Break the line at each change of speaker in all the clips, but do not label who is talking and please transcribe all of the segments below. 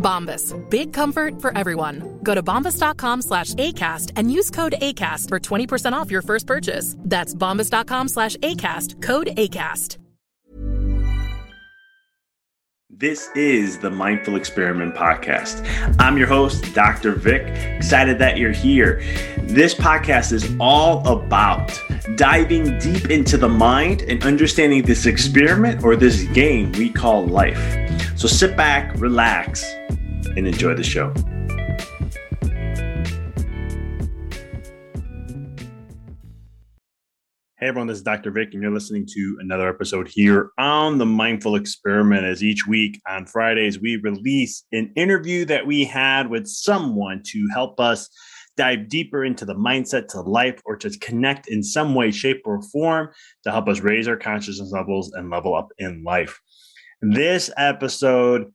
Bombas. Big comfort for everyone. Go to bombas.com slash ACAST and use code ACAST for 20% off your first purchase. That's bombas.com slash ACAST. Code ACAST.
This is the Mindful Experiment Podcast. I'm your host, Dr. Vic. Excited that you're here. This podcast is all about diving deep into the mind and understanding this experiment or this game we call life. So sit back, relax, and enjoy the show. Hey everyone, this is Dr. Vic, and you're listening to another episode here on the Mindful Experiment. As each week on Fridays, we release an interview that we had with someone to help us dive deeper into the mindset to life or to connect in some way, shape, or form to help us raise our consciousness levels and level up in life. This episode,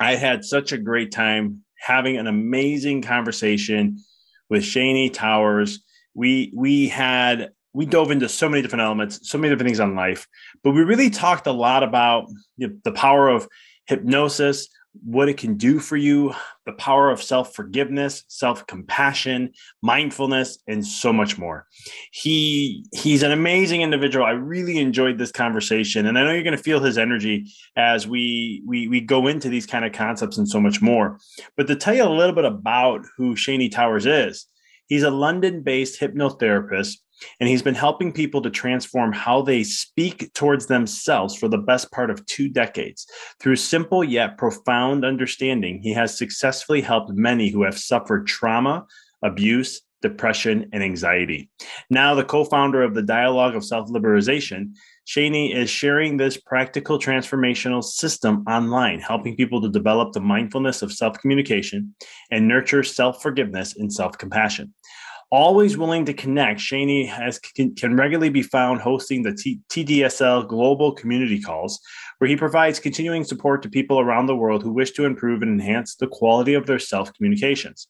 I had such a great time having an amazing conversation with Cheyne Towers. We we had we dove into so many different elements, so many different things on life, but we really talked a lot about the power of hypnosis, what it can do for you, the power of self forgiveness, self compassion, mindfulness, and so much more. He he's an amazing individual. I really enjoyed this conversation, and I know you're going to feel his energy as we we we go into these kind of concepts and so much more. But to tell you a little bit about who Cheyne Towers is, he's a London-based hypnotherapist and he's been helping people to transform how they speak towards themselves for the best part of two decades. Through simple yet profound understanding, he has successfully helped many who have suffered trauma, abuse, depression, and anxiety. Now, the co founder of the Dialogue of Self Liberation, Cheyne is sharing this practical transformational system online, helping people to develop the mindfulness of self communication and nurture self forgiveness and self compassion. Always willing to connect, Cheyne has can, can regularly be found hosting the T- TDSL Global Community Calls, where he provides continuing support to people around the world who wish to improve and enhance the quality of their self communications.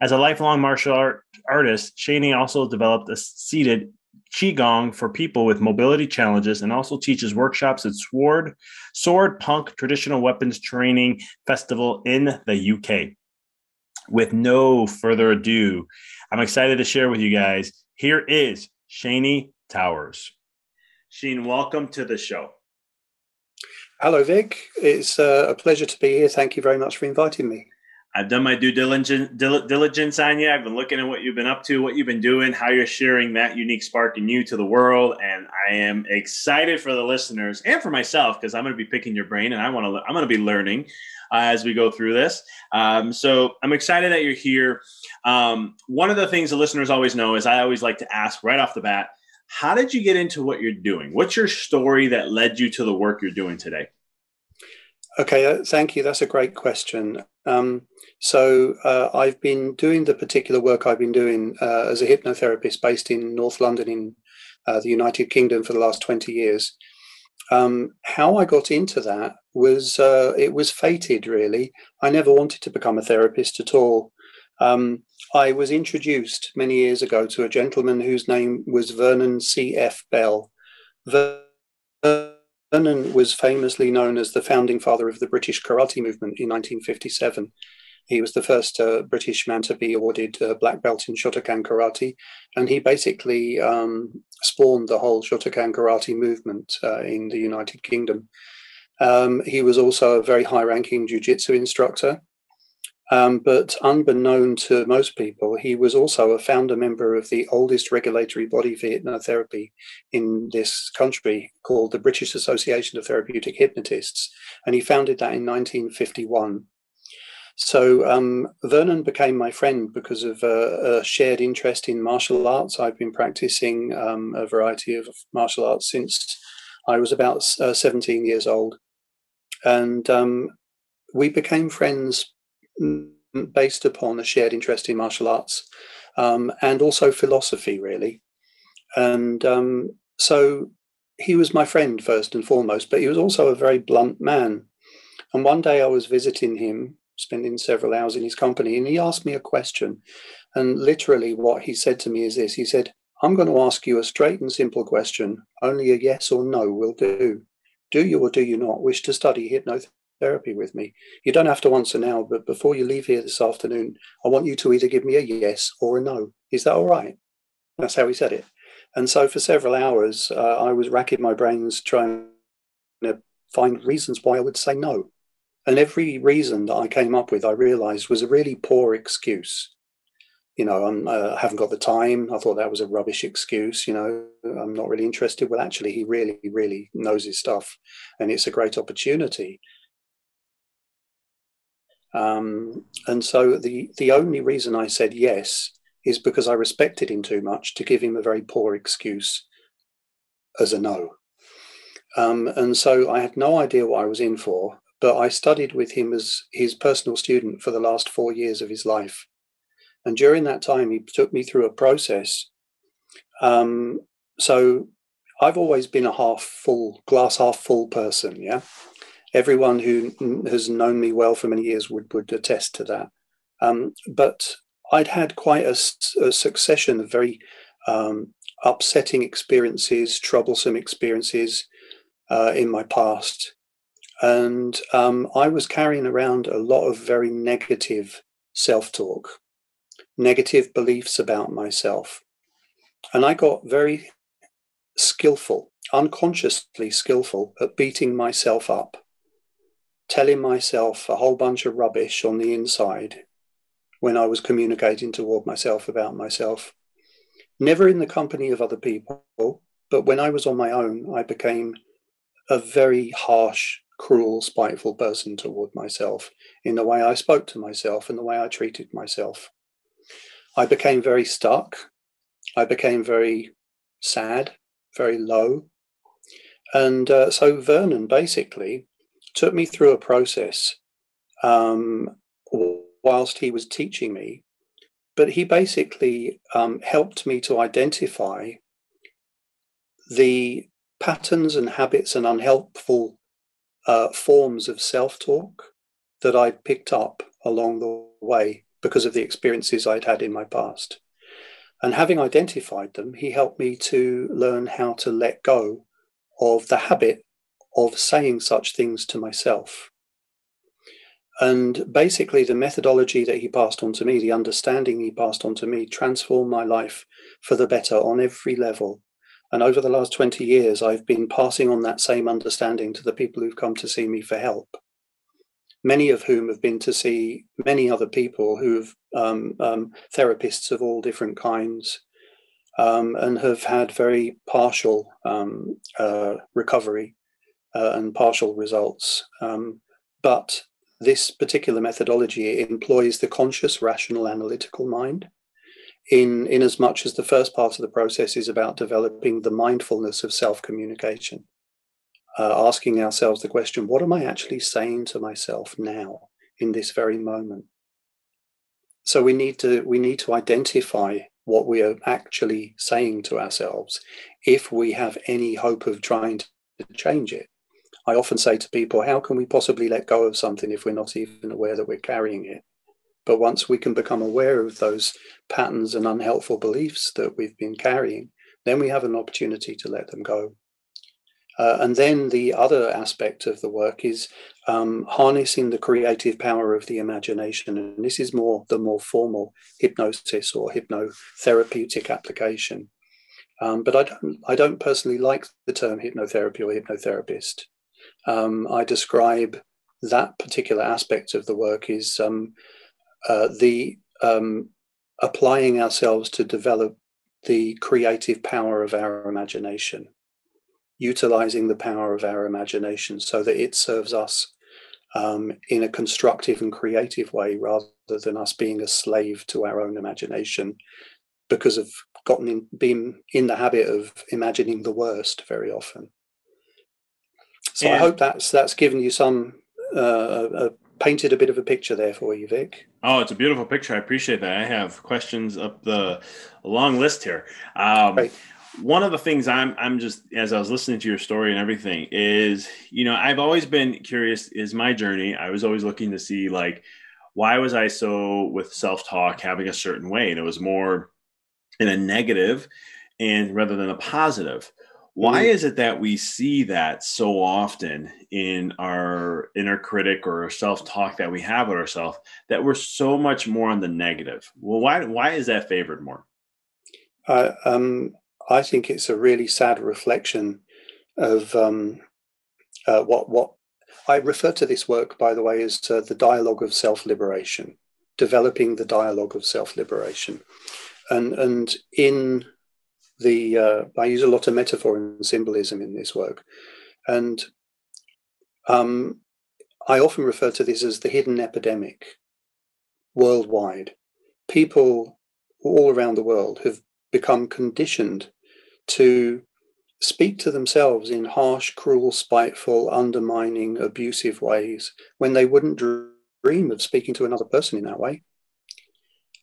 As a lifelong martial art artist, Cheyne also developed a seated qigong for people with mobility challenges and also teaches workshops at sword sword punk traditional weapons training festival in the uk with no further ado I'm excited to share with you guys. Here is Cheyne Towers. Cheyne, welcome to the show.
Hello, Vic. It's uh, a pleasure to be here. Thank you very much for inviting me.
I've done my due diligence, diligence on you. I've been looking at what you've been up to, what you've been doing, how you're sharing that unique spark in you to the world, and I am excited for the listeners and for myself because I'm going to be picking your brain and I want to. I'm going to be learning uh, as we go through this. Um, so I'm excited that you're here. Um, one of the things the listeners always know is I always like to ask right off the bat, how did you get into what you're doing? What's your story that led you to the work you're doing today?
Okay, uh, thank you. That's a great question. Um, so uh, I've been doing the particular work I've been doing uh, as a hypnotherapist based in North London in uh, the United Kingdom for the last 20 years. Um, how I got into that was uh, it was fated really. I never wanted to become a therapist at all. Um, I was introduced many years ago to a gentleman whose name was Vernon C.F. Bell. Vernon was famously known as the founding father of the British karate movement in 1957. He was the first uh, British man to be awarded a black belt in Shotokan karate, and he basically um, spawned the whole Shotokan karate movement uh, in the United Kingdom. Um, he was also a very high ranking jiu jitsu instructor. Um, but unbeknown to most people, he was also a founder member of the oldest regulatory body for hypnotherapy in this country called the British Association of Therapeutic Hypnotists. And he founded that in 1951. So um, Vernon became my friend because of a, a, shared interest in martial arts. I've been practicing um, a variety of martial arts since I was about uh, 17 years old. And um, we became friends based upon a shared interest in martial arts um, and also philosophy, really. And um, so he was my friend first and foremost, but he was also a very blunt man. And one day I was visiting him, spending several hours in his company, and he asked me a question. And literally, what he said to me is this He said, I'm going to ask you a straight and simple question. Only a yes or no will do. Do you or do you not wish to study hypnotherapy? Therapy with me. You don't have to answer now, but before you leave here this afternoon, I want you to either give me a yes or a no. Is that all right? That's how he said it. And so for several hours, uh, I was racking my brains trying to find reasons why I would say no. And every reason that I came up with, I realized was a really poor excuse. You know, I uh, haven't got the time. I thought that was a rubbish excuse. You know, I'm not really interested. Well, actually, he really, really knows his stuff, and it's a great opportunity. Um, and so the the only reason I said yes is because I respected him too much to give him a very poor excuse as a no. Um, and so I had no idea what I was in for, but I studied with him as his personal student for the last four years of his life. And during that time, he took me through a process. Um, so I've always been a half full, glass half full person, yeah everyone who has known me well for many years would, would attest to that. Um, but I'd had quite a, a succession of very um, upsetting experiences, troublesome experiences uh, in my past. And um, I was carrying around a lot of very negative self talk, negative beliefs about myself. And I got very skillful, unconsciously skillful at beating myself up telling myself a whole bunch of rubbish on the inside when I was communicating toward myself about myself. Never in the company of other people, but when I was on my own, I became a very harsh, cruel, spiteful person toward myself in the way I spoke to myself and the way I treated myself. I became very stuck. I became very sad, very low. And uh, so Vernon basically took me through a process um, whilst he was teaching me. But he basically um, helped me to identify the patterns and habits and unhelpful uh, forms of self talk that I'd picked up along the way because of the experiences I'd had in my past. And having identified them, he helped me to learn how to let go of the habit of saying such things to myself. And basically, the methodology that he passed on to me, the understanding he passed on to me, transformed my life for the better on every level. And over the last 20 years, I've been passing on that same understanding to the people who've come to see me for help. Many of whom have been to see many other people who've um, um, therapists of all different kinds um, and have had very partial um, uh, recovery uh, and partial results. Um, but this particular methodology employs the conscious, rational, analytical mind. In, in as much as the first part of the process is about developing the mindfulness of self communication. uh, asking ourselves the question what am I actually saying to myself now in this very moment? So we need to we need to identify what we are actually saying to ourselves if we have any hope of trying to change it. I often say to people, how can we possibly let go of something if we're not even aware that we're carrying it? But once we can become aware of those patterns and unhelpful beliefs that we've been carrying, then we have an opportunity to let them go. Uh, and then the other aspect of the work is um, harnessing the creative power of the imagination. And this is more the more formal hypnosis or hypnotherapeutic application. Um, but I don't, I don't personally like the term hypnotherapy or hypnotherapist. Um, I describe that particular aspect of the work is um, uh, the um, applying ourselves to develop the creative power of our imagination, utilizing the power of our imagination so that it serves us um, in a constructive and creative way rather than us being a slave to our own imagination because of gotten in, been in the habit of imagining the worst very often. So I hope that's that's given you some uh, uh, painted a bit of a picture there for you, Vic.
Oh, it's a beautiful picture. I appreciate that. I have questions up the long list here. Um, right. One of the things I'm I'm just as I was listening to your story and everything is, you know, I've always been curious. Is my journey? I was always looking to see like, why was I so with self talk having a certain way, and it was more in a negative, and rather than a positive why is it that we see that so often in our inner critic or self-talk that we have with ourselves that we're so much more on the negative? Well why why is that favored more?
Uh, um, i think it's a really sad reflection of um, uh, what what i refer to this work by the way as uh, the dialogue of self-liberation developing the dialogue of self-liberation. And and in the uh, I use a lot of metaphor and symbolism in this work, and um, I often refer to this as the hidden epidemic worldwide. People all around the world have become conditioned to speak to themselves in harsh, cruel, spiteful, undermining, abusive ways when they wouldn't dream of speaking to another person in that way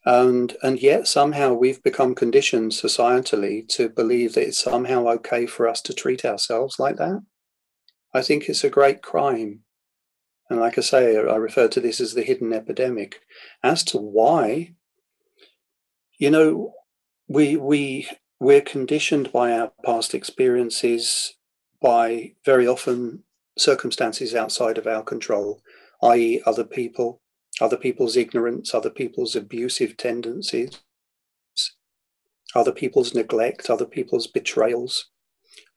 and and yet somehow we've become conditioned societally to believe that it's somehow okay for us to treat ourselves like that. I think it's a great crime. And like i say i refer to this as the hidden epidemic. As to why you know we we we're conditioned by our past experiences by very often circumstances outside of our control i.e other people other people's ignorance, other people's abusive tendencies, other people's neglect, other people's betrayals.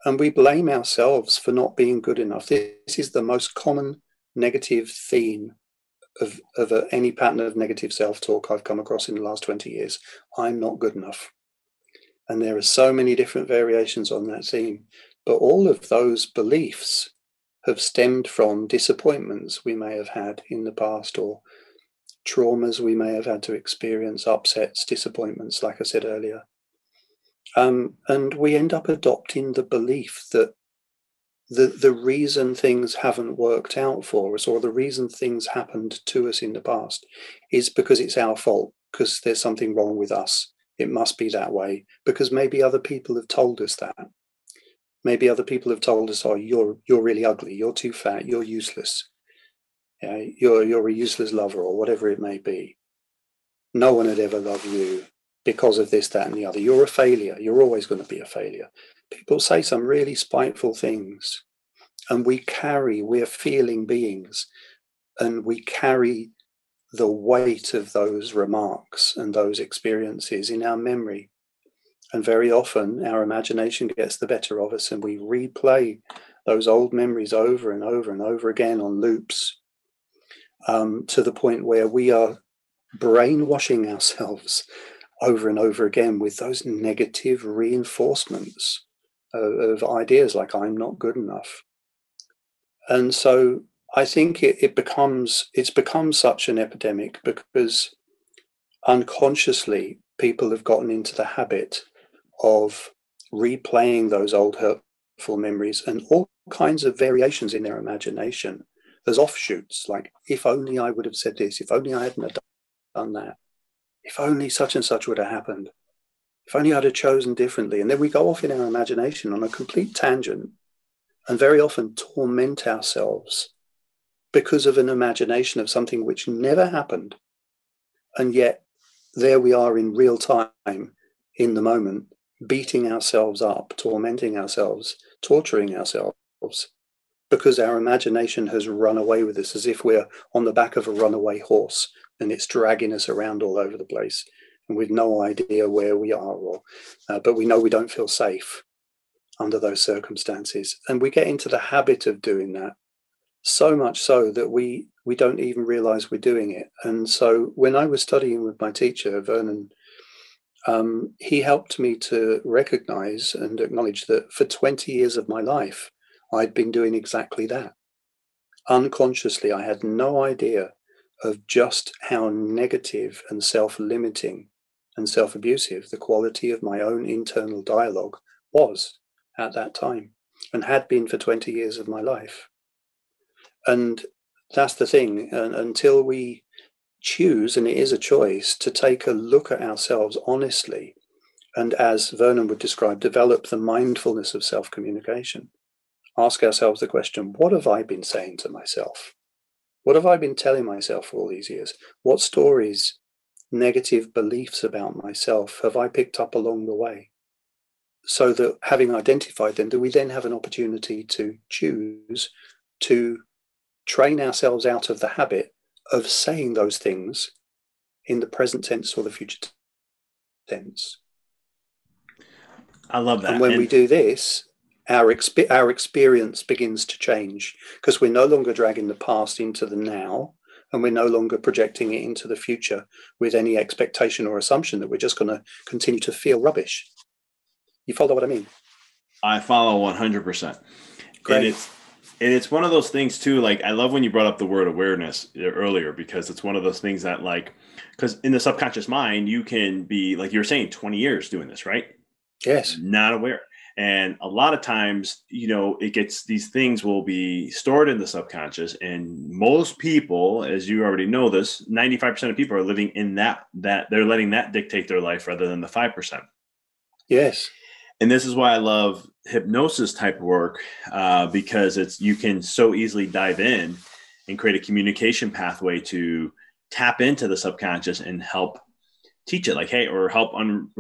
And we blame ourselves for not being good enough. This is the most common negative theme of, of a, any pattern of negative self talk I've come across in the last 20 years. I'm not good enough. And there are so many different variations on that theme. But all of those beliefs have stemmed from disappointments we may have had in the past or traumas we may have had to experience, upsets, disappointments, like I said earlier. Um, and we end up adopting the belief that the, the reason things haven't worked out for us or the reason things happened to us in the past is because it's our fault, because there's something wrong with us. It must be that way because maybe other people have told us that. Maybe other people have told us, "Oh, you're you're really ugly. You're too fat. You're useless you know, you're you're a useless lover or whatever it may be. No one would ever love you because of this, that, and the other. You're a failure. You're always going to be a failure. People say some really spiteful things, and we carry. We're feeling beings, and we carry the weight of those remarks and those experiences in our memory. And very often, our imagination gets the better of us, and we replay those old memories over and over and over again on loops um, to the point where we are brainwashing ourselves over and over again with those negative reinforcements of, of ideas like I'm not good enough. And so I think it, it becomes it's become such an epidemic because unconsciously people have gotten into the habit of replaying those old hurtful memories and all kinds of variations in their imagination. There's offshoots like, if only I would have said this, if only I hadn't done that, if only such and such would have happened, if only I'd have chosen differently. And then we go off in our imagination on a complete tangent and very often torment ourselves because of an imagination of something which never happened. And yet, there we are in real time, in the moment, beating ourselves up, tormenting ourselves, torturing ourselves, because our imagination has run away with us as if we're on the back of a runaway horse and it's dragging us around all over the place and with no idea where we are or uh, but we know we don't feel safe under those circumstances. And we get into the habit of doing that so much so that we we don't even realize we're doing it. And so when i was studying with my teacher vernon um, he helped me to recognize and acknowledge that for 20 years of my life i'd been doing exactly that unconsciously i had no idea of just how negative and self-limiting and self-abusive the quality of my own internal dialogue was at that time and had been for 20 years of my life and that's the thing. And until we choose, and it is a choice, to take a look at ourselves honestly, and as Vernon would describe, develop the mindfulness of self communication. Ask ourselves the question what have I been saying to myself? What have I been telling myself for all these years? What stories, negative beliefs about myself have I picked up along the way? So that having identified them, do we then have an opportunity to choose to train ourselves out of the habit of saying those things in the present tense or the future tense.
I love that.
And when and- we do this, our exp- our experience begins to change because we're no longer dragging the past into the now and we're no longer projecting it into the future with any expectation or assumption that we're just going to continue to feel rubbish. You follow what I mean?
I follow 100%. Great. And it's and it's one of those things too like i love when you brought up the word awareness uh, earlier because it's one of those things that like because in the subconscious mind you can be like you're saying 20 years doing this right
yes
not aware and a lot of times you know it gets these things will be stored in the subconscious and most people as you already know this 95% of people are living in that that they're letting that dictate their life rather than the 5%
yes.
And this is why I love hypnosis type work uh, because it's you can so easily dive in and create a communication pathway to tap into the subconscious and help teach it like hey or help un-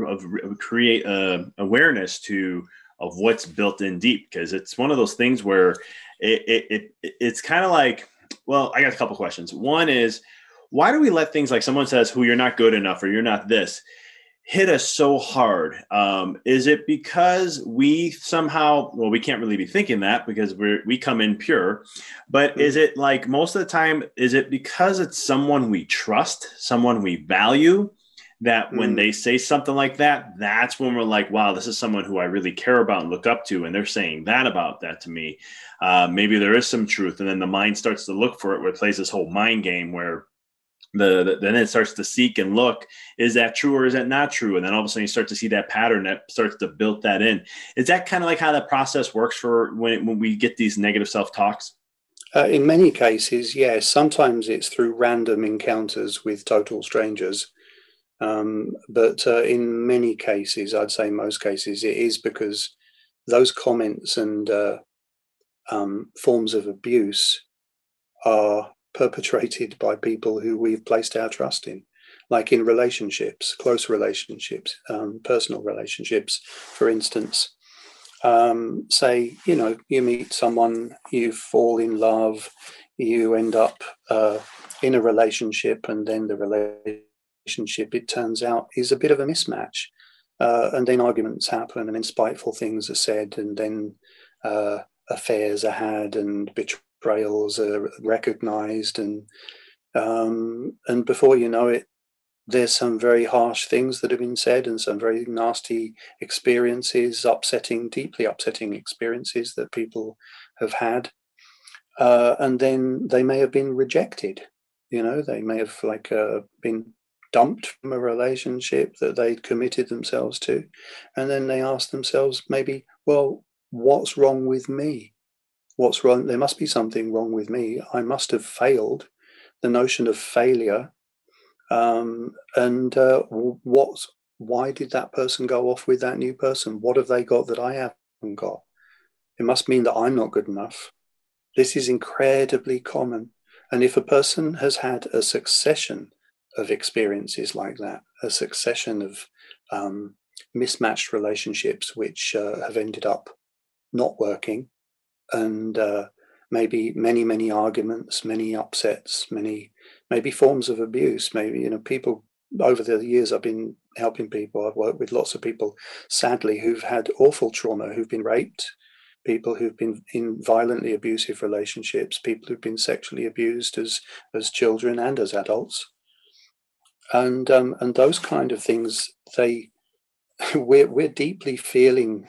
create a awareness to of what's built in deep because it's one of those things where it, it, it it's kind of like well i got a couple questions one is why do we let things like someone says who you're not good enough or you're not this hit us so hard? Um, is it because we somehow, well, we can't really be thinking that because we we come in pure, but mm-hmm. is it like most of the time, is it because it's someone we trust, someone we value? That when mm. they say something like that, that's when we're like, wow, this is someone who I really care about and look up to. And they're saying that about that to me. Uh, maybe there is some truth. And then the mind starts to look for it, where it plays this whole mind game where the, the, then it starts to seek and look is that true or is that not true and then all of a sudden you start to see that pattern that starts to build that in is that kind of like how that process works for when, when we get these negative self-talks
uh, in many cases yes sometimes it's through random encounters with total strangers um, but uh, in many cases i'd say most cases it is because those comments and uh, um, forms of abuse are perpetrated by people who we've placed our trust in, like in relationships, close relationships, um, personal relationships, for instance. Um, say, you know, you meet someone, you fall in love, you end up uh, in a relationship, and then the relationship, it turns out, is a bit of a mismatch. Uh, and then arguments happen, and then spiteful things are said, and then uh, affairs are had, and betrayals are recognized and um, and before you know it there's some very harsh things that have been said and some very nasty experiences upsetting deeply upsetting experiences that people have had uh, and then they may have been rejected you know they may have like uh, been dumped from a relationship that they'd committed themselves to and then they ask themselves maybe well what's wrong with me what's wrong? There must be something wrong with me. I must have failed. The notion of failure, um, and uh, what? Why did that person go off with that new person? What have they got that I haven't got? It must mean that I'm not good enough. This is incredibly common. And if a person has had a succession of experiences like that, a succession of um, mismatched relationships which uh, have ended up not working, and uh, maybe many, many arguments, many upsets, many maybe forms of abuse. Maybe you know people over the years I've been helping people. I've worked with lots of people, sadly, who've had awful trauma, who've been raped, people who've been in violently abusive relationships, people who've been sexually abused as as children and as adults, and um, and those kind of things. They we're we're deeply feeling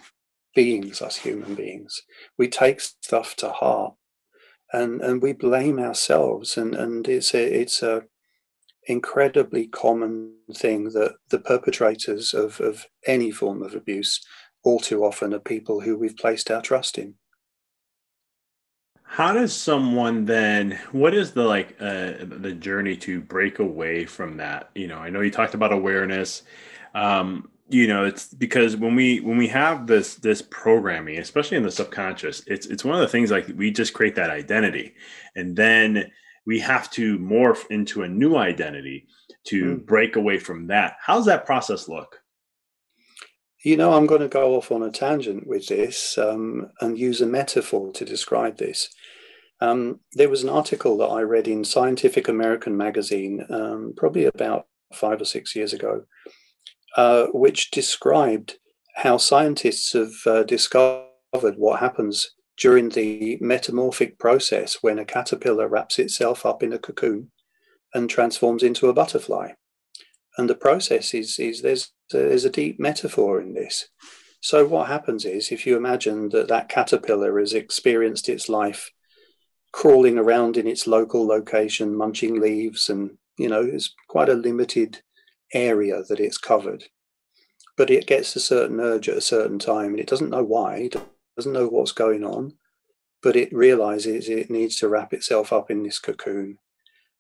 beings, us human beings. We take stuff to heart, and and we blame ourselves, and and it's a it's a incredibly common thing that the perpetrators of, of any form of abuse all too often are people who we've placed our trust in.
How does someone then? What is the like uh, the journey to break away from that? You know, I know you talked about awareness. Um, you know, it's because when we when we have this this programming, especially in the subconscious, it's it's one of the things like we just create that identity, and then we have to morph into a new identity to mm. break away from that. How's that process look?
You know, I'm going to go off on a tangent with this um, and use a metaphor to describe this. Um, there was an article that I read in Scientific American magazine, um, probably about five or six years ago, uh, which described how scientists have uh, discovered what happens during the metamorphic process when a caterpillar wraps itself up in a cocoon and transforms into a butterfly. And the process is, is there's there's a deep metaphor in this. So what happens is, if you imagine that that caterpillar has experienced its life crawling around in its local location, munching leaves, and you know, it's quite a limited area that it's covered. But it gets a certain urge at a certain time, and it doesn't know why, it doesn't know what's going on, but it realizes it needs to wrap itself up in this cocoon.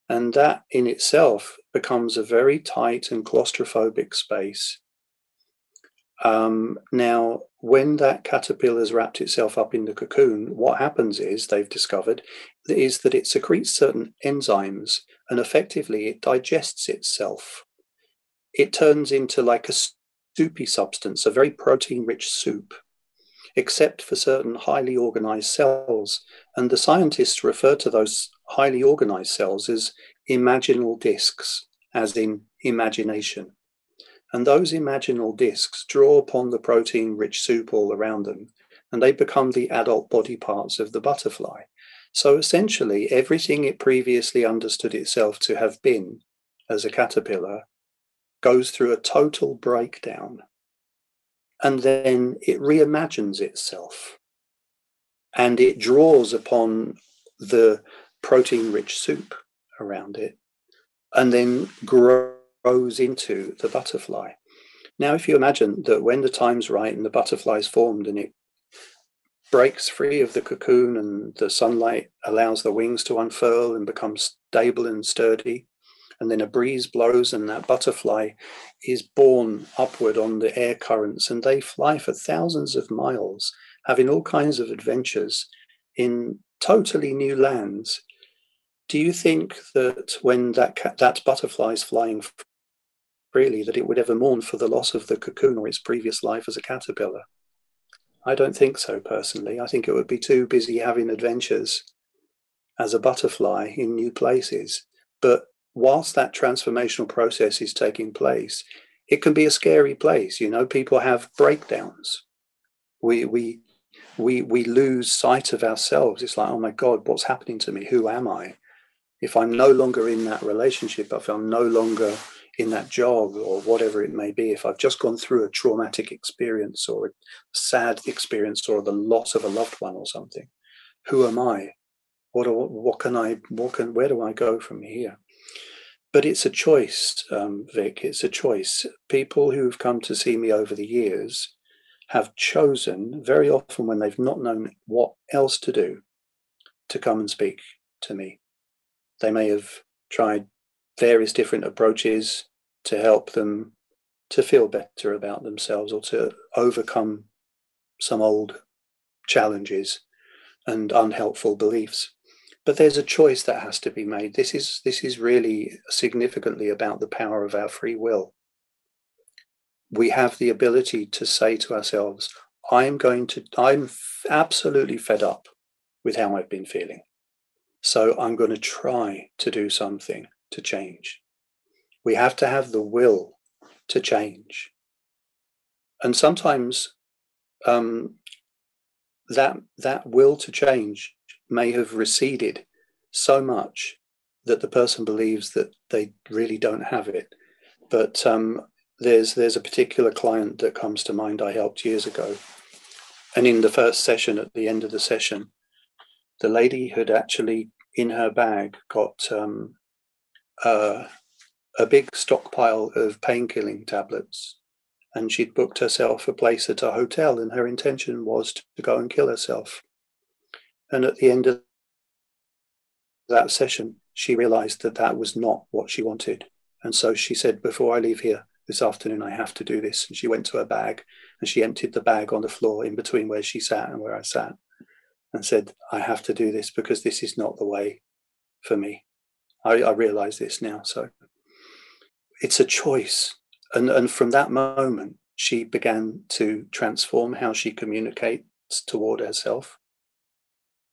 And that in itself becomes a very tight and claustrophobic space. Um, now, when that caterpillar has wrapped itself up in the cocoon, what happens is, they've discovered, is that it secretes certain enzymes and effectively it digests itself. It turns into like a soupy substance, a very protein rich soup, except for certain highly organized cells. And the scientists refer to those highly organized cells as imaginal discs, as in imagination. And those imaginal discs draw upon the protein rich soup all around them, and they become the adult body parts of the butterfly. So essentially, everything it previously understood itself to have been as a caterpillar goes through a total breakdown. And then it reimagines itself and it draws upon the protein rich soup around it and then grows into the butterfly. Now, if you imagine that when the time's right and the butterfly's formed and it breaks free of the cocoon and the sunlight allows the wings to unfurl and become stable and sturdy, and then a breeze blows and that butterfly is borne upward on the air currents and they fly for thousands of miles, having all kinds of adventures in totally new lands do you think that when that that butterfly is flying freely, that it would ever mourn for the loss of the cocoon or its previous life as a caterpillar? I don't think so personally. I think it would be too busy having adventures as a butterfly in new places. But whilst that transformational process is taking place, it can be a scary place. You know, people have breakdowns. We we we we lose sight of ourselves. It's like, oh my God, what's happening to me? Who am I? if I'm no longer in that relationship, if I'm no longer in that job or whatever it may be, if I've just gone through a traumatic experience or a sad experience or the loss of a loved one or something, who am I? What, what can I, what can, where do I go from here? But it's a choice, um, Vic. It's a choice. People who've come to see me over the years have chosen very often when they've not known what else to do to come and speak to me. They may have tried various different approaches to help them to feel better about themselves or to overcome some old challenges and unhelpful beliefs. But there's a choice that has to be made. This is this is really significantly about the power of our free will. We have the ability to say to ourselves i'm going to i'm absolutely fed up with how i've been feeling. So i'm going to try to do something to change. We have to have the will to change. And sometimes um, that that will to change may have receded so much that the person believes that they really don't have it. But um, there's there's a particular client that comes to mind I helped years ago, and in the first session, at the end of the session, the lady had actually in her bag got um, uh, a big stockpile of painkilling tablets, and she'd booked herself a place at a hotel, and her intention was to go and kill herself. And at the end of that session, she realized that that was not what she wanted. And so she said, Before I leave here this afternoon, I have to do this. And she went to her bag and she emptied the bag on the floor in between where she sat and where I sat and said, I have to do this because this is not the way for me. I, I realize this now. So it's a choice. And, and from that moment, she began to transform how she communicates toward herself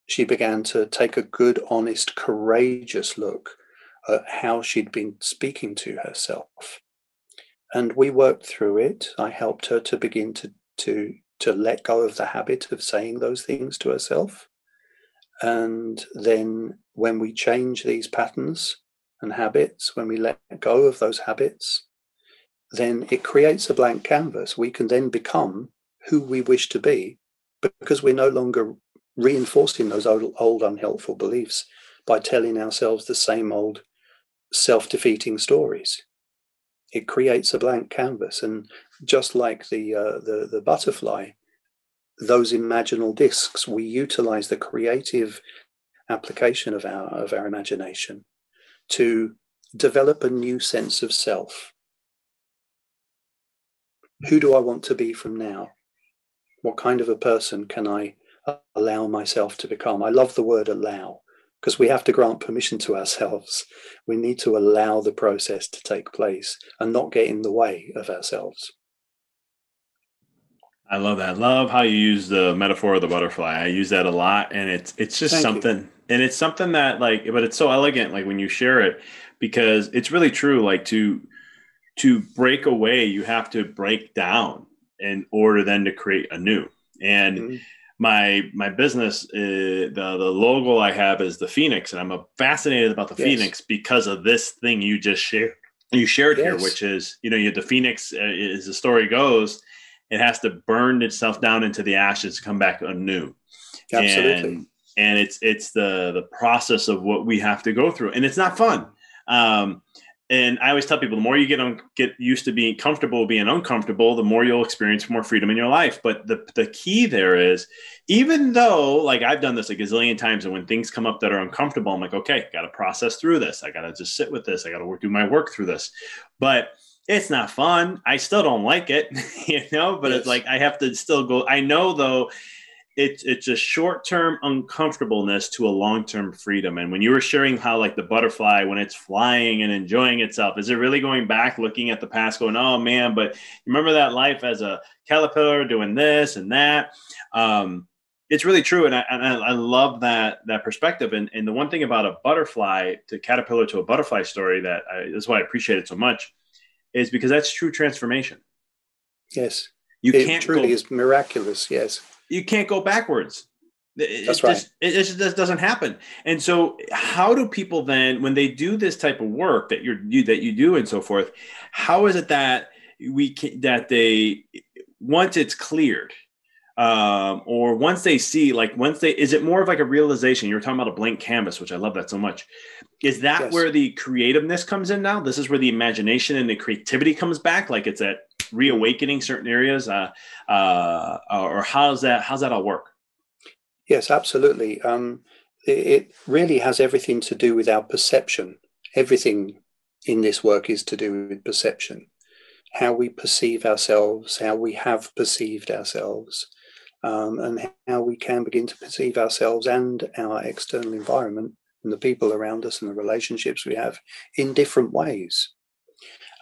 she began to take a good, honest, courageous look at how she'd been speaking to herself. And we worked through it. I helped her to begin to, to, to let go of the habit of saying those things to herself. And then when we change these patterns and habits, when we let go of those habits, then it creates a blank canvas. We can then become who we wish to be because we're no longer reinforcing those old, old unhelpful beliefs by telling ourselves the same old self defeating stories. It creates a blank canvas, and just like the, uh, the, the butterfly, those imaginal discs, we utilize the creative application of our, of our imagination to develop a new sense of self. Who do I want to be from now? What kind of a person can I allow myself to become. I love the word allow because we have to grant permission to ourselves. We need to allow the process to take place and not get in the way of ourselves.
I love that. I love how you use the metaphor of the butterfly. I use that a lot and it's it's just Thank something you. and it's something that like but it's so elegant like when you share it because it's really true like to to break away you have to break down in order then to create a new. And mm-hmm my my business uh, the the logo I have is the phoenix, and I'm fascinated about the yes. phoenix because of this thing you just shared. You shared yes. here, which is you know you, the phoenix, uh, as the story goes, it has to burn itself down into the ashes to come back anew. Absolutely. And, and it's it's the the process of what we have to go through, and it's not fun. Um, and I always tell people the more you get on, get used to being comfortable being uncomfortable, the more you'll experience more freedom in your life. But the the key there is, even though like I've done this a gazillion times, and when things come up that are uncomfortable, I'm like, okay, got to process through this. I got to just sit with this. I got to do my work through this. But it's not fun. I still don't like it, you know. But yes. it's like I have to still go. I know though it's it's a short term uncomfortableness to a long term freedom. And when you were sharing how like the butterfly when it's flying and enjoying itself, is it really going back looking at the past, going, oh man, but remember that life as a caterpillar doing this and that. Um, it's really true, and I, and I love that that perspective. And, and the one thing about a butterfly to caterpillar to a butterfly story that I, that's why I appreciate it so much is because that's true transformation.
Yes, you it can't truly go, is miraculous. Yes,
you can't go backwards.
It, That's it right.
Just, it, it just doesn't happen. And so, how do people then, when they do this type of work that you're you, that you do and so forth, how is it that we can, that they once it's cleared, um, or once they see, like once they, is it more of like a realization? You were talking about a blank canvas, which I love that so much. Is that yes. where the creativeness comes in now? This is where the imagination and the creativity comes back. Like it's at reawakening certain areas, uh, uh, or how's that? How's that all work?
Yes, absolutely. Um, it really has everything to do with our perception. Everything in this work is to do with perception, how we perceive ourselves, how we have perceived ourselves, um, and how we can begin to perceive ourselves and our external environment and the people around us and the relationships we have in different ways.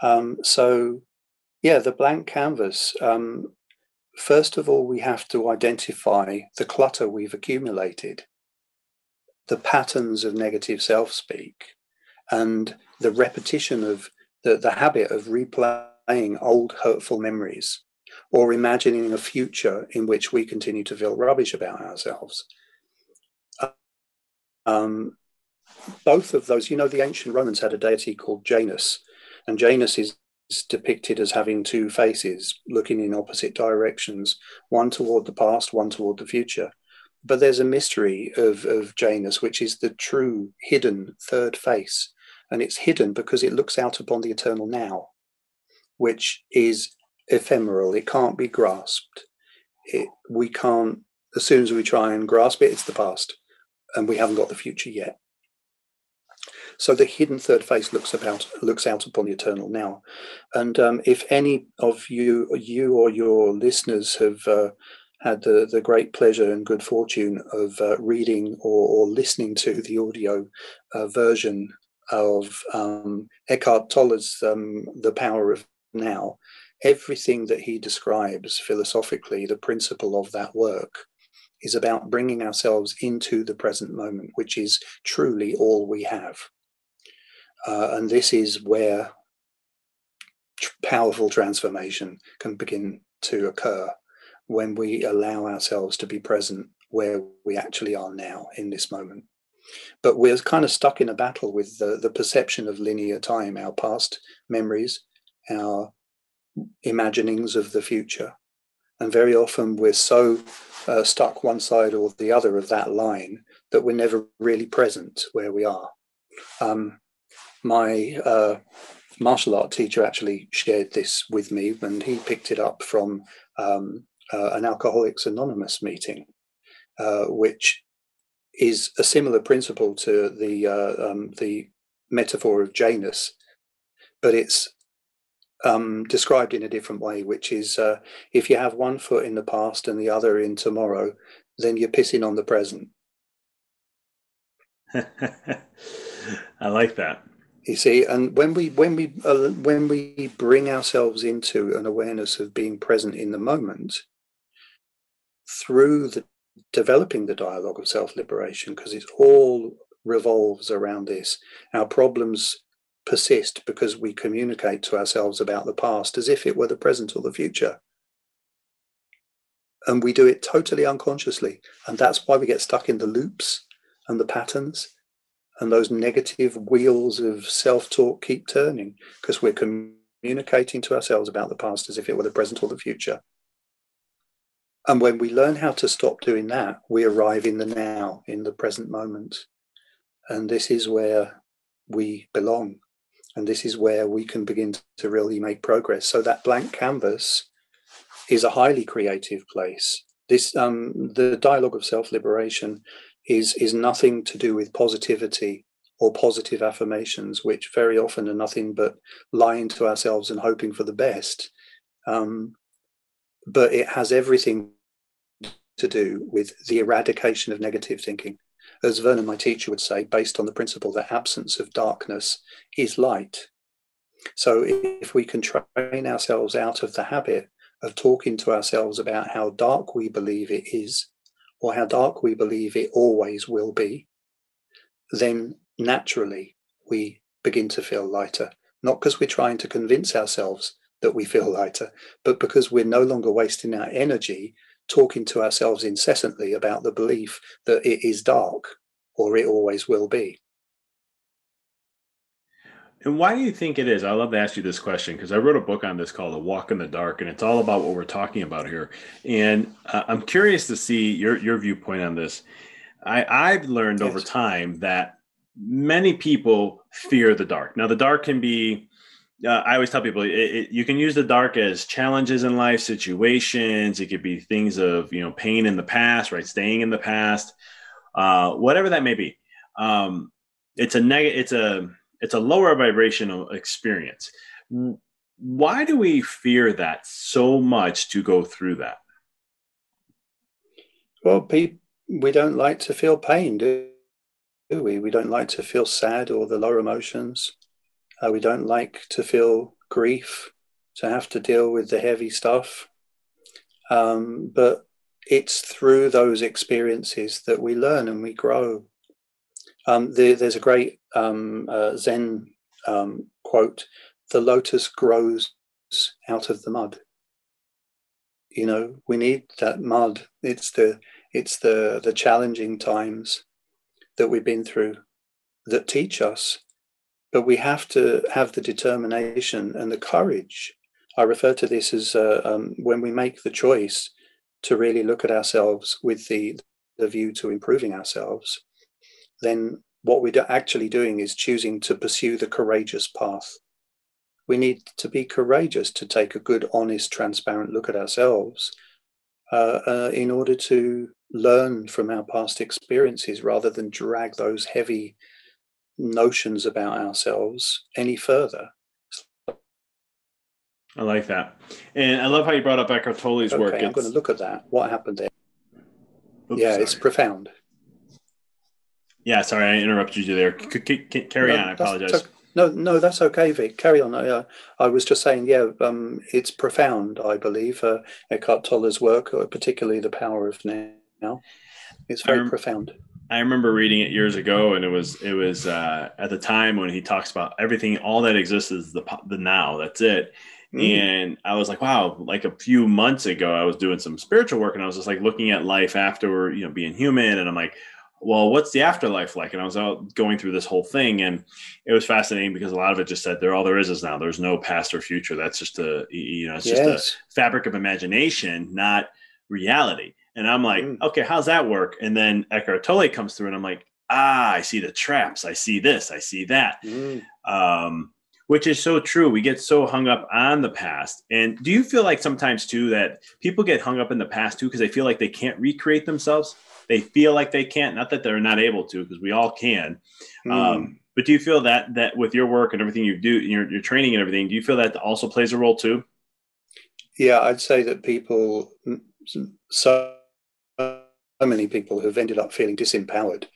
Um, so, yeah, the blank canvas. Um, first of all, we have to identify the clutter we've accumulated, the patterns of negative self speak, and the repetition of the, the habit of replaying old hurtful memories or imagining a future in which we continue to feel rubbish about ourselves. Um, both of those, you know, the ancient Romans had a deity called Janus, and Janus is depicted as having two faces looking in opposite directions, one toward the past, one toward the future. But there's a mystery of, of Janus, which is the true hidden third face. And it's hidden because it looks out upon the eternal now, which is ephemeral. It can't be grasped. It, we can't, as soon as we try and grasp it, it's the past. And we haven't got the future yet. So the hidden third face looks about looks out upon the eternal now, and um, if any of you, you or your listeners have uh, had the, the great pleasure and good fortune of uh, reading or, or, listening to the audio uh, version of um, Eckhart Tolle's um, The Power of Now, everything that he describes philosophically, the principle of that work, is about bringing ourselves into the present moment, which is truly all we have. Uh, and this is where powerful transformation can begin to occur when we allow ourselves to be present where we actually are now in this moment. But we're kind of stuck in a battle with the, the perception of linear time, our past memories, our imaginings of the future. And very often we're so uh, stuck one side or the other of that line that we're never really present where we are. Um, my uh, martial art teacher actually shared this with me, and he picked it up from um, uh, an Alcoholics Anonymous meeting, uh, which is a similar principle to the uh, um, the metaphor of Janus, but it's um, described in a different way, which is uh, if you have one foot in the past and the other in tomorrow, then you're pissing on the present.
I like that.
You see, and when we when we uh, when we bring ourselves into an awareness of being present in the moment through the developing the dialogue of self liberation, because it all revolves around this. Our problems persist because we communicate to ourselves about the past as if it were the present or the future. And we do it totally unconsciously. And that's why we get stuck in the loops and the patterns and those negative wheels of self talk keep turning because we're communicating to ourselves about the past as if it were the present or the future. And when we learn how to stop doing that, we arrive in the now, in the present moment. And this is where we belong. And this is where we can begin to really make progress. So that blank canvas is a highly creative place. This um, the dialogue of self-liberation is is nothing to do with positivity or positive affirmations, which very often are nothing but lying to ourselves and hoping for the best. Um, but it has everything to do with the eradication of negative thinking. As Vernon, my teacher, would say, based on the principle that absence of darkness is light. So if we can train ourselves out of the habit of talking to ourselves about how dark we believe it is, or how dark we believe it always will be, then naturally we begin to feel lighter. Not because we're trying to convince ourselves that we feel lighter, but because we're no longer wasting our energy talking to ourselves incessantly about the belief that it is dark or it always will be.
And why do you think it is? I love to ask you this question because I wrote a book on this called "A Walk in the Dark," and it's all about what we're talking about here. And uh, I'm curious to see your your viewpoint on this. I, I've learned yes. over time that many people fear the dark. Now, the dark can be. Uh, I always tell people it, it, you can use the dark as challenges in life, situations. It could be things of you know pain in the past, right? Staying in the past, uh, whatever that may be. Um, it's a negative. It's a it's a lower vibrational experience. Why do we fear that so much to go through that?
Well, people, we don't like to feel pain, do we? We don't like to feel sad or the lower emotions. Uh, we don't like to feel grief, to have to deal with the heavy stuff. Um, but it's through those experiences that we learn and we grow. Um, the, there's a great um, uh, Zen um, quote the lotus grows out of the mud. You know, we need that mud. It's the it's the the challenging times that we've been through that teach us. But we have to have the determination and the courage. I refer to this as uh, um, when we make the choice to really look at ourselves with the, the view to improving ourselves, then what we're actually doing is choosing to pursue the courageous path. We need to be courageous to take a good, honest, transparent look at ourselves uh, uh, in order to learn from our past experiences rather than drag those heavy notions about ourselves any further.
I like that. And I love how you brought up Eckhart Tolle's
okay,
work.
I'm going to look at that. What happened there? Oops, yeah, sorry. it's profound.
Yeah, sorry, I interrupted you there. C- c- carry no, on. I apologize.
No, no, that's okay, Vic. Carry on. I, uh, I was just saying, yeah, um, it's profound. I believe uh, Eckhart Tolle's work, uh, particularly the power of now, it's very rem- profound.
I remember reading it years ago, and it was it was uh, at the time when he talks about everything, all that exists is the the now. That's it. Mm. And I was like, wow, like a few months ago, I was doing some spiritual work and I was just like looking at life after, you know, being human. And I'm like, well, what's the afterlife like? And I was out going through this whole thing and it was fascinating because a lot of it just said there, all there is is now there's no past or future. That's just a, you know, it's yes. just a fabric of imagination, not reality. And I'm like, mm. okay, how's that work? And then Eckhart Tolle comes through and I'm like, ah, I see the traps. I see this. I see that. Mm. Um, which is so true. We get so hung up on the past. And do you feel like sometimes too that people get hung up in the past too because they feel like they can't recreate themselves? They feel like they can't, not that they're not able to, because we all can. Mm. Um, but do you feel that that with your work and everything you do, your, your training and everything, do you feel that also plays a role too?
Yeah, I'd say that people, so many people have ended up feeling disempowered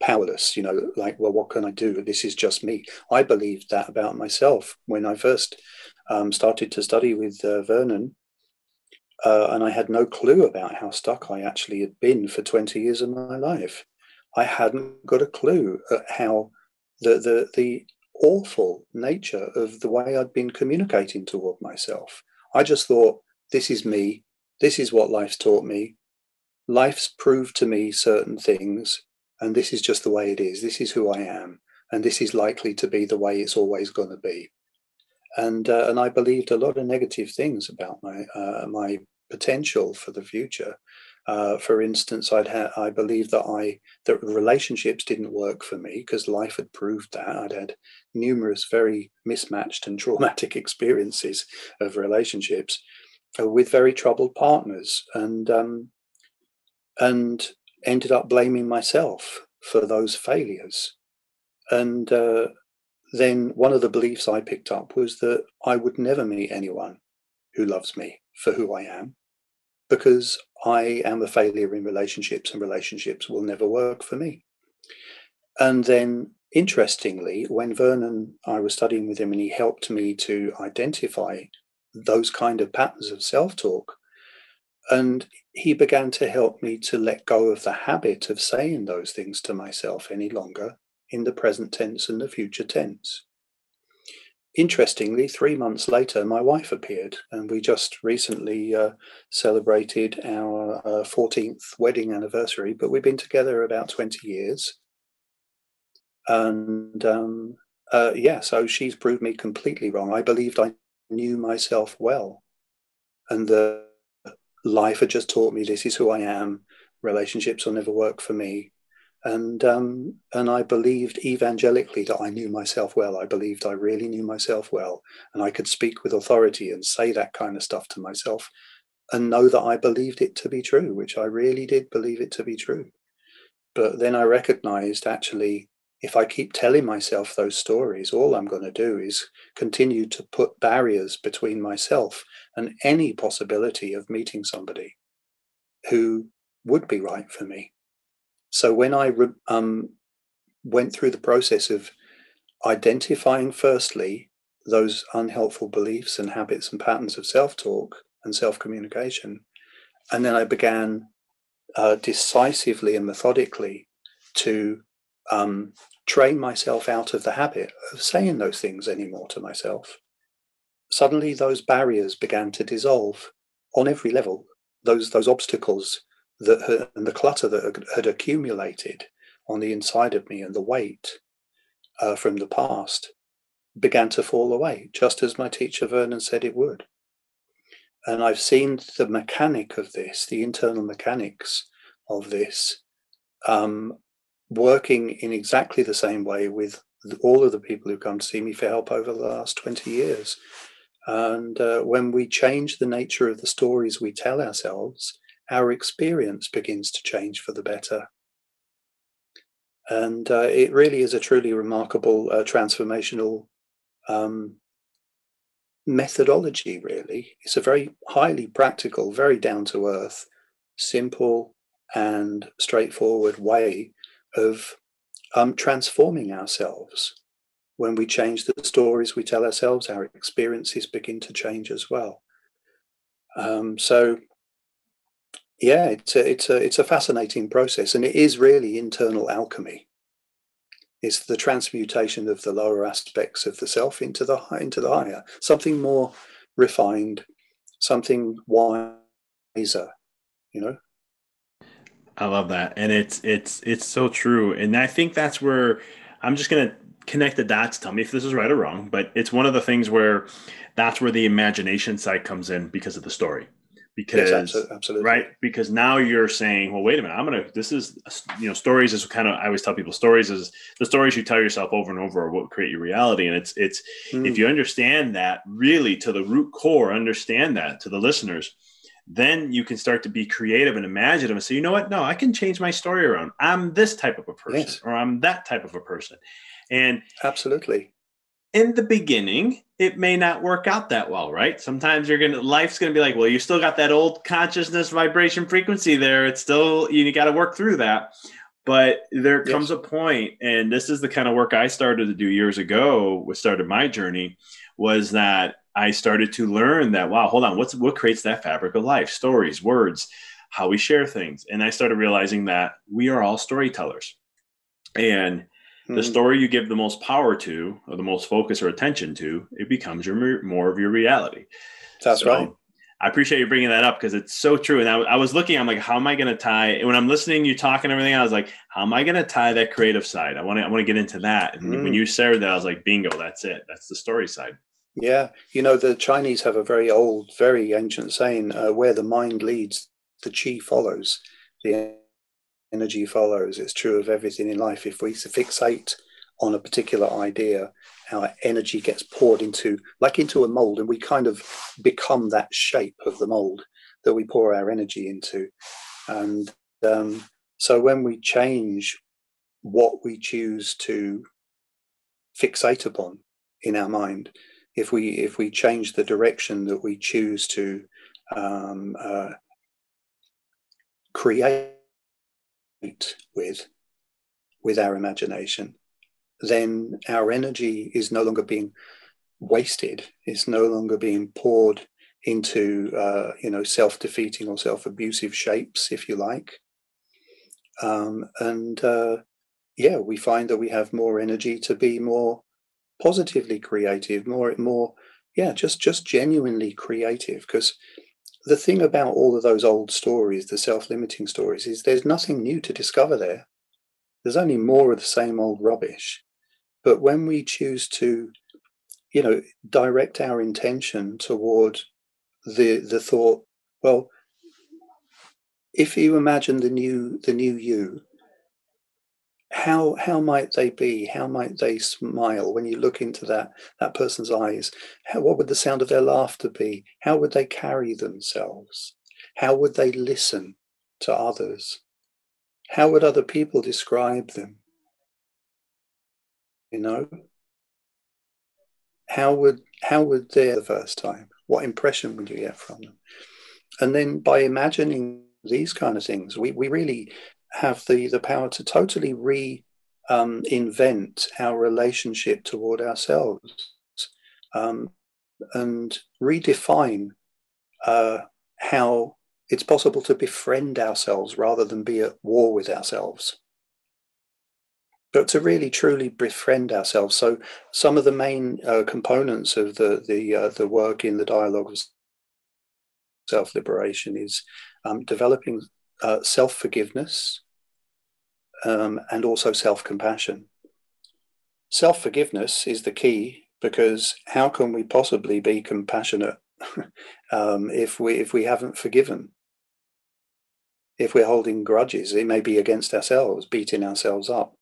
powerless, you know, like, well, what can I do? This is just me. I believed that about myself when I first um, started to study with uh, Vernon. Uh, and I had no clue about how stuck I actually had been for 20 years of my life. I hadn't got a clue at how the, the, the awful nature of the way I'd been communicating toward myself. I just thought, this is me. This is what life's taught me. Life's proved to me certain things and this is just the way it is. This is who I am, and this is likely to be the way it's always going to be. And uh, and I believed a lot of negative things about my uh, my potential for the future. Uh, for instance, I'd ha- I believed that I that relationships didn't work for me because life had proved that. I'd had numerous very mismatched and traumatic experiences of relationships uh, with very troubled partners, and um, and ended up blaming myself for those failures. And uh, then one of the beliefs I picked up was that I would never meet anyone who loves me for who I am because I am a failure in relationships and relationships will never work for me. And then, interestingly, when Vernon, I was studying with him and he helped me to identify those kind of patterns of self talk, and he began to help me to let go of the habit of saying those things to myself any longer in the present tense and the future tense. Interestingly, three months later, my wife appeared, and we just recently uh, celebrated our uh, 14th wedding anniversary, but we've been together about 20 years. And um, uh, yeah, so she's proved me completely wrong. I believed I knew myself well. And the life had just taught me this is who I am. Relationships will never work for me. And um, and I believed evangelically that I knew myself well. I believed I really knew myself well, and I could speak with authority and say that kind of stuff to myself, and know that I believed it to be true, which I really did believe it to be true. But then I recognized actually, if I keep telling myself those stories, all I'm going to do is continue to put barriers between myself and any possibility of meeting somebody who would be right for me. So when I um, went through the process of identifying, firstly, those unhelpful beliefs and habits and patterns of self talk and self communication, and then I began uh, decisively and methodically to um, train myself out of the habit of saying those things anymore to myself. Suddenly, those barriers began to dissolve on every level. Those those obstacles that had, and the clutter that had accumulated on the inside of me and the weight uh, from the past began to fall away, just as my teacher Vernon said it would. And I've seen the mechanic of this, the internal mechanics of this, um, working in exactly the same way with all of the people who come to see me for help over the last 20 years. And uh, when we change the nature of the stories we tell ourselves, our experience begins to change for the better. And uh, it really is a truly remarkable uh, transformational um, methodology, really. It's a very highly practical, very down to earth, simple, and straightforward way of um, transforming ourselves. When we change the stories we tell ourselves, our experiences begin to change as well. Um, so, yeah, it's a, it's a it's a fascinating process, and it is really internal alchemy. It's the transmutation of the lower aspects of the self into the into the higher, something more refined, something wiser. You know.
I love that, and it's it's it's so true, and I think that's where I'm just gonna connect the dots. Tell me if this is right or wrong, but it's one of the things where that's where the imagination side comes in because of the story because
yes, absolutely.
right because now you're saying well wait a minute i'm gonna this is you know stories is kind of i always tell people stories is the stories you tell yourself over and over are what create your reality and it's it's mm. if you understand that really to the root core understand that to the listeners then you can start to be creative and imaginative and say you know what no i can change my story around i'm this type of a person yes. or i'm that type of a person and
absolutely
in the beginning it may not work out that well, right? Sometimes you're gonna life's gonna be like, well, you still got that old consciousness vibration frequency there. It's still you got to work through that. But there yes. comes a point, and this is the kind of work I started to do years ago. What started my journey was that I started to learn that wow, hold on, what's what creates that fabric of life? Stories, words, how we share things, and I started realizing that we are all storytellers, and the hmm. story you give the most power to or the most focus or attention to it becomes your more of your reality.
That's so, right
i appreciate you bringing that up because it's so true. And I, I, was looking i'm like how am i going to tie And when i'm listening you talk and everything i was like how am i going to tie that creative side? I want to i want to get into that. And mm. when you said that i was like bingo that's it. That's the story side
yeah you know the chinese have a very old very ancient saying uh, where the mind leads the chi follows the energy follows. It's true of everything in life. If we fixate on a particular idea, our energy gets poured into, like into a mold, and we kind of become that shape of the mold that we pour our energy into. And um, so when we change what we choose to fixate upon in our mind, if we if we change the direction that we choose to um, uh, create with with our imagination, then our energy is no longer being wasted. It's no longer being poured into uh, you know self-defeating or self-abusive shapes, if you like. Um, and uh, yeah, we find that we have more energy to be more positively creative, more more yeah, just just genuinely creative because the thing about all of those old stories, the self limiting stories, is there's nothing new to discover there. There's only more of the same old rubbish. But when we choose to, you know, direct our intention toward the the thought, well, if you imagine the new the new you, how how might they be how might they smile when you look into that that person's eyes how, what would the sound of their laughter be how would they carry themselves how would they listen to others how would other people describe them? You know, how would how would they the first time? What impression would you get from them? And then by imagining these kind of things, we, we really have the, the power to totally re um, our relationship toward ourselves um, and redefine uh, how it's possible to befriend ourselves rather than be at war with ourselves. But to really truly befriend ourselves. So some of the main uh, components of the the uh, the work in the dialogue of self liberation is um, developing uh, self forgiveness um, and also self compassion. Self forgiveness is the key because how can we possibly be compassionate um, if we if we haven't forgiven? if we're holding grudges, it may be against ourselves, beating ourselves up.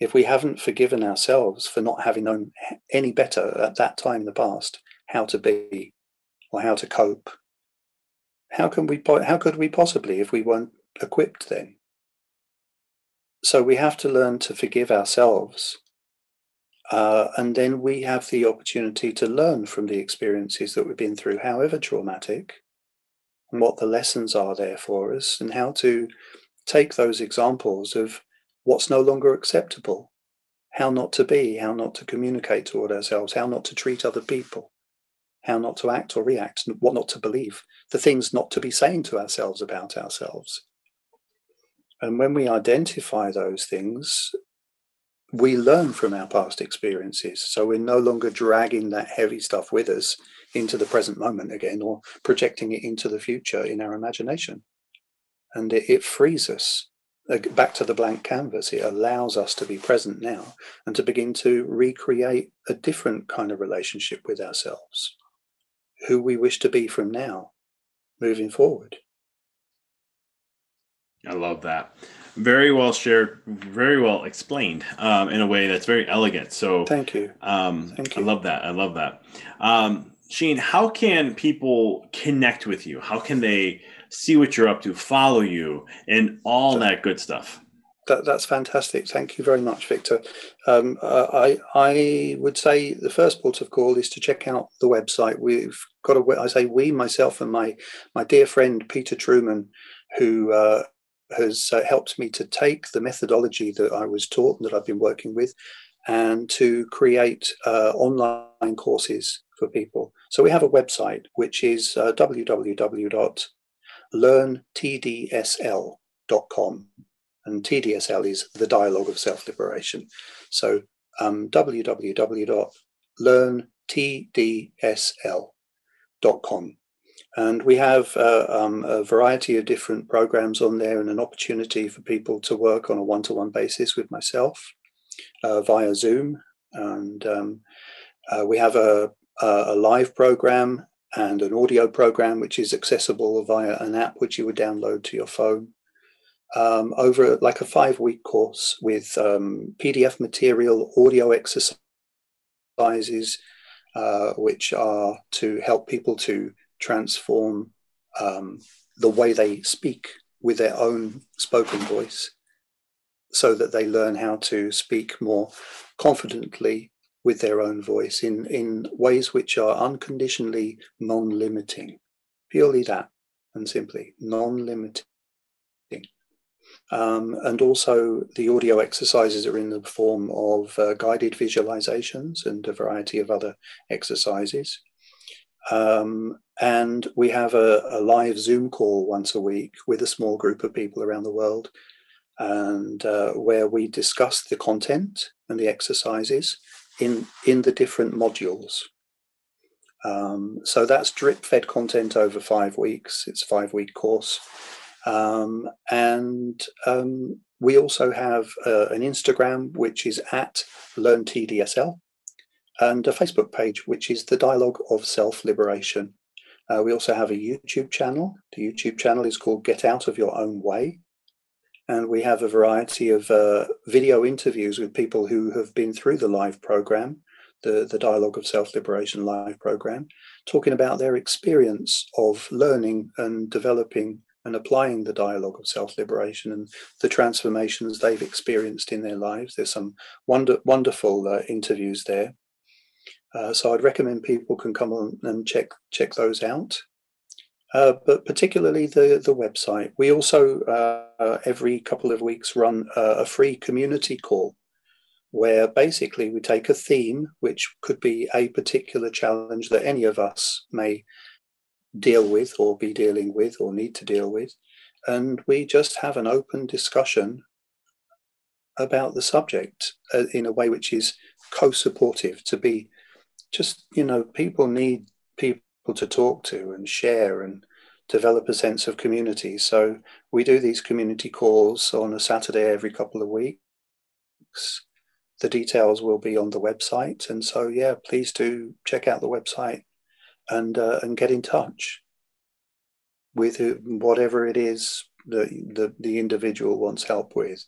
If we haven't forgiven ourselves for not having known any better at that time in the past how to be or how to cope, how can we? How could we possibly if we weren't equipped then? So we have to learn to forgive ourselves, uh, and then we have the opportunity to learn from the experiences that we've been through, however traumatic, and what the lessons are there for us, and how to take those examples of what's no longer acceptable, how not to be, how not to communicate toward ourselves, how not to treat other people, how not to act or react, what not to believe, the things not to be saying to ourselves about ourselves. And when we identify those things, we learn from our past experiences. So we're no longer dragging that heavy stuff with us into the present moment again or projecting it into the future in our imagination. And it, it frees us uh, back to the blank canvas. It allows us to be present now and to begin to recreate a different kind of relationship with ourselves, who we wish to be from now, moving forward.
I love that. Very well shared, very well explained um, in a way that's very elegant. So,
thank you.
Um,
thank you.
I love that. I love that. Um, Cheyne, how can people connect with you? How can they see what you're up to, follow you, and all that good stuff?
That, that's fantastic. Thank you very much, Victor. Um, uh, I I would say the first port of call is to check out the website. We've got a I say we myself and my my dear friend Peter Truman, who uh, has uh, helped me to take the methodology that I was taught and that I've been working with, and to create uh, online courses for people. So we have a website which is uh, www.learntdsl.com. And TDSL is the dialogue of self liberation. So um, www.learntdsl.com. And we have uh, um, a variety of different programs on there and an opportunity for people to work on a one to one basis with myself uh, via Zoom. And um, uh, we have a, a live program and an audio program which is accessible via an app which you would download to your phone um, over like a five week course with um, PDF material, audio exercises, uh, which are to help people to transform um, the way they speak with their own spoken voice so that they learn how to speak more confidently with their own voice in, in ways which are unconditionally non limiting. Purely that and simply non limiting. Um, and also, the audio exercises are in the form of uh, guided visualizations and a variety of other exercises. Um, and we have a, a, live Zoom call once a week with a small group of people around the world, and uh, where we discuss the content and the exercises in in the different modules. Um, so that's drip fed content over five weeks. It's a five week course, um, and um, we also have uh, an Instagram which is at Learn TDSL, and a Facebook page which is the Dialogue of Self Liberation. Uh, we also have a YouTube channel. The YouTube channel is called Get Out of Your Own Way. And we have a variety of uh, video interviews with people who have been through the live program, the, the Dialogue of Self Liberation live program, talking about their experience of learning and developing and applying the dialogue of self liberation and the transformations they've experienced in their lives. There's some wonder, wonderful uh, interviews there. Uh, so I'd recommend people can come on and check check those out. Uh, but particularly the the website. We also uh, every couple of weeks run a free community call where basically we take a theme, which could be a particular challenge that any of us may deal with or be dealing with or need to deal with. And we just have an open discussion about the subject uh, in a way which is co supportive to be just, you know, people need people to talk to and share and develop a sense of community. So we do these community calls on a Saturday every couple of weeks. The details will be on the website. And so, yeah, please do check out the website and uh, and get in touch with whatever it is that the, the individual wants help with.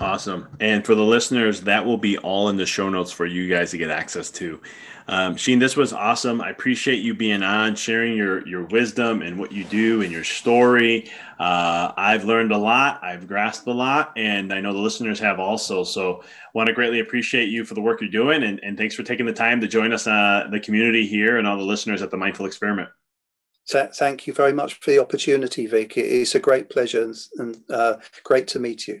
Awesome. And for the listeners, that will be all in the show notes for you guys to get access to. Um, Cheyne, this was awesome. I appreciate you being on, sharing your your wisdom and what you do and your story. Uh, I've learned a lot. I've grasped a lot, and I know the listeners have also. So, want to greatly appreciate you for the work you're doing, and, and thanks for taking the time to join us, uh, the community here, and all the listeners at the Mindful Experiment.
Thank you very much for the opportunity, Vic. It's a great pleasure and uh, great to meet you.